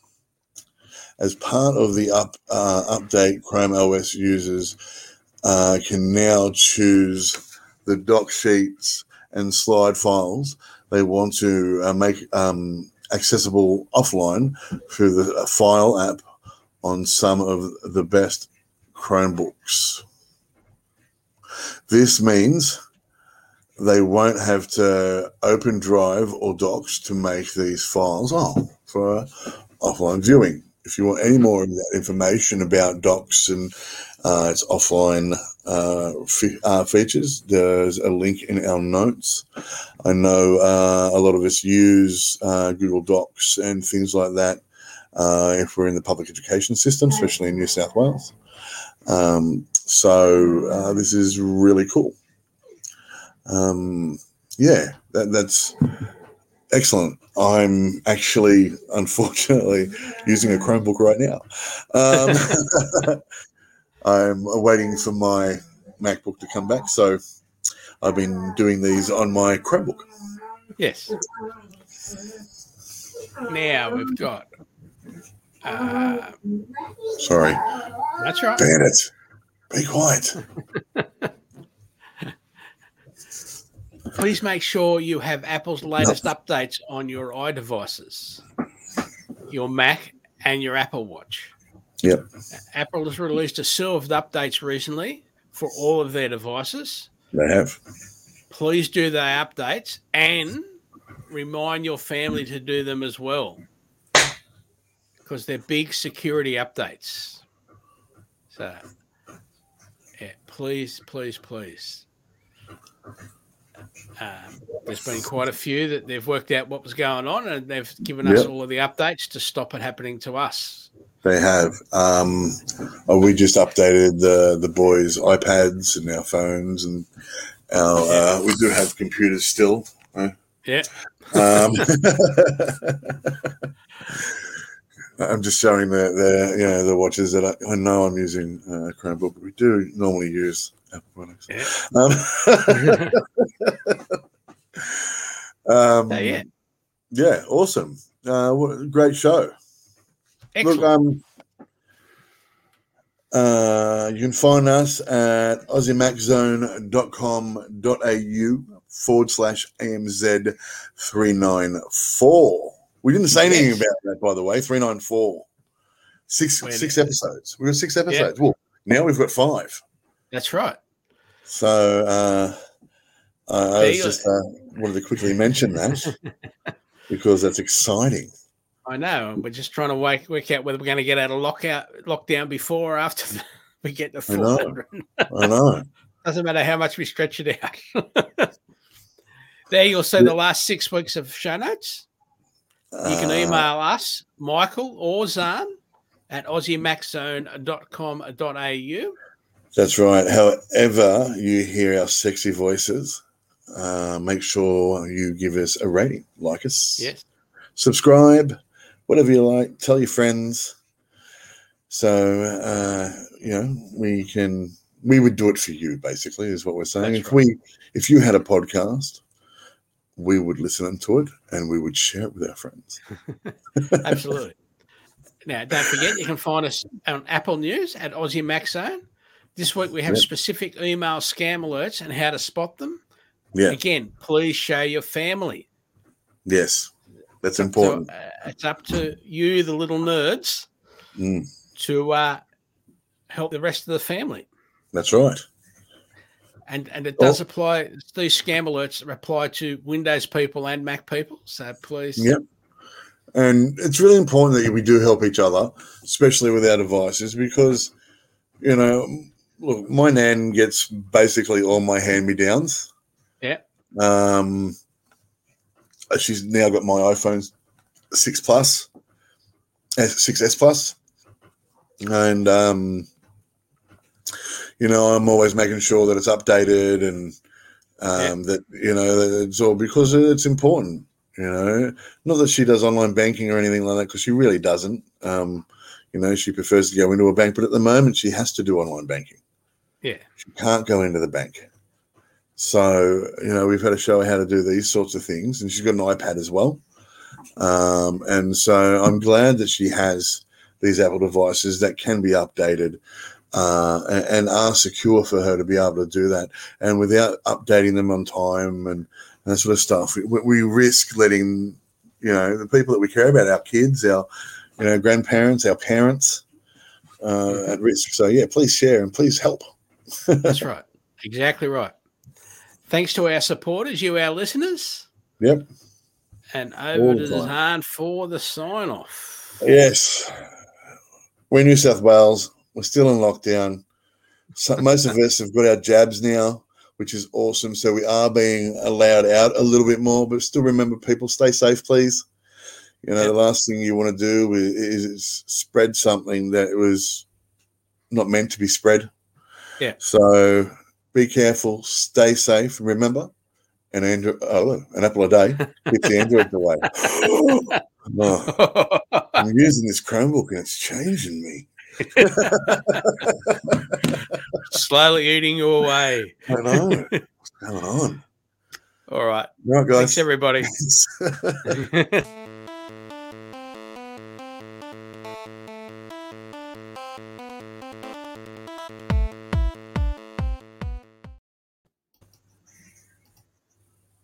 As part of the up, uh, update, Chrome OS users uh, can now choose the doc sheets and slide files they want to uh, make um, accessible offline through the file app on some of the best Chromebooks. This means they won't have to open Drive or Docs to make these files oh, for offline viewing. If you want any more information about Docs and uh, its offline uh, uh, features, there's a link in our notes. I know uh, a lot of us use uh, Google Docs and things like that uh, if we're in the public education system, especially in New South Wales. Um, so uh, this is really cool. Um, yeah, that, that's excellent. I'm actually, unfortunately, using a Chromebook right now. Um, I'm waiting for my MacBook to come back, so I've been doing these on my Chromebook. Yes. Now we've got uh, Sorry. That's right. Ban it. Be quiet. Please make sure you have Apple's latest no. updates on your iDevices, your Mac, and your Apple Watch. Yep. Apple has released a slew of updates recently for all of their devices. They have. Please do the updates and remind your family to do them as well because they're big security updates. So, yeah, please, please, please. Um, there's been quite a few that they've worked out what was going on and they've given us yep. all of the updates to stop it happening to us. They have. Um, oh, we just updated the the boys' iPads and our phones, and our uh, we do have computers still. Right? Yeah. Um, I'm just showing the, the you know the watches that I, I know I'm using uh, Chromebook, but we do normally use Apple products. Yeah. Um, Um, So, yeah. yeah, awesome. Uh, what great show. Excellent. Look, um, uh, you can find us at aussiemaczone.com.au forward slash AMZ 394. We didn't say anything Yes. about that, by the way. 394. Six, Wait six episodes. We've got six episodes. Well, now we've got five. That's right. So uh, I, I was just uh, wanted to quickly mention that because that's exciting. I know. We're just trying to work, work out whether we're going to get out of lockout, lockdown before or after we get the I know. I know. Doesn't matter how much we stretch it out. there you'll see the last six weeks of show notes. You can Uh, email us, Michael or Zan, at aussiemaczone.com.au. That's right. However, you hear our sexy voices, uh, make sure you give us a rating, like us, Yes. subscribe, whatever you like. Tell your friends. So uh, you know we can. We would do it for you, basically, is what we're saying. That's if we, if you had a podcast, we would listen to it and we would share it with our friends. Absolutely. now, don't forget, you can find us on Apple News at Aussie Mac Zone. This week we have Yep. specific email scam alerts and how to spot them. Yeah. Again, please show your family. Yes, that's So, important. uh, it's up to you, the little nerds, Mm, to uh, help the rest of the family. that's right. And and it Oh. does apply. These scam alerts apply to Windows people and Mac people. So please, Yep. And it's really important that we do help each other, especially with our devices, because, you know, look, my nan gets basically all my hand me downs. Yeah. Um, she's now got my iPhone 6 Plus, uh, 6S And, um, you know, I'm always making sure that it's updated and um, that, you know, that it's all because it's important, you know. Not that she does online banking or anything like that, because she really doesn't. Um, you know, she prefers to go into a bank, but at the moment she has to do online banking. yeah, She can't go into the bank. So, you know, we've had to show her how to do these sorts of things, and she's got an iPad as well. Um, and so I'm glad that she has these Apple devices that can be updated uh, and, and are secure for her to be able to do that. And without updating them on time and, and that sort of stuff, we, we risk letting, you know, the people that we care about, our kids, our, you know, grandparents, our parents, uh, at risk. So, yeah, please share and please help. that's right. Exactly right. Thanks to our supporters, you, our listeners, Yep. and over the to time. Zan for the sign off. Yes. We're New South Wales. We're still in lockdown. So, most of us have got our jabs now, which is awesome. So we are being allowed out a little bit more, but still remember, people, stay safe, please. You know, the last thing you want to do is, is spread something that was not meant to be spread. Yeah. So be careful, stay safe. Remember, an Android, oh, an apple a day keeps the Android away. Oh, I'm using this Chromebook and it's changing me. Slowly eating your way. I know. What's going on? All right. Right, guys. Thanks, everybody.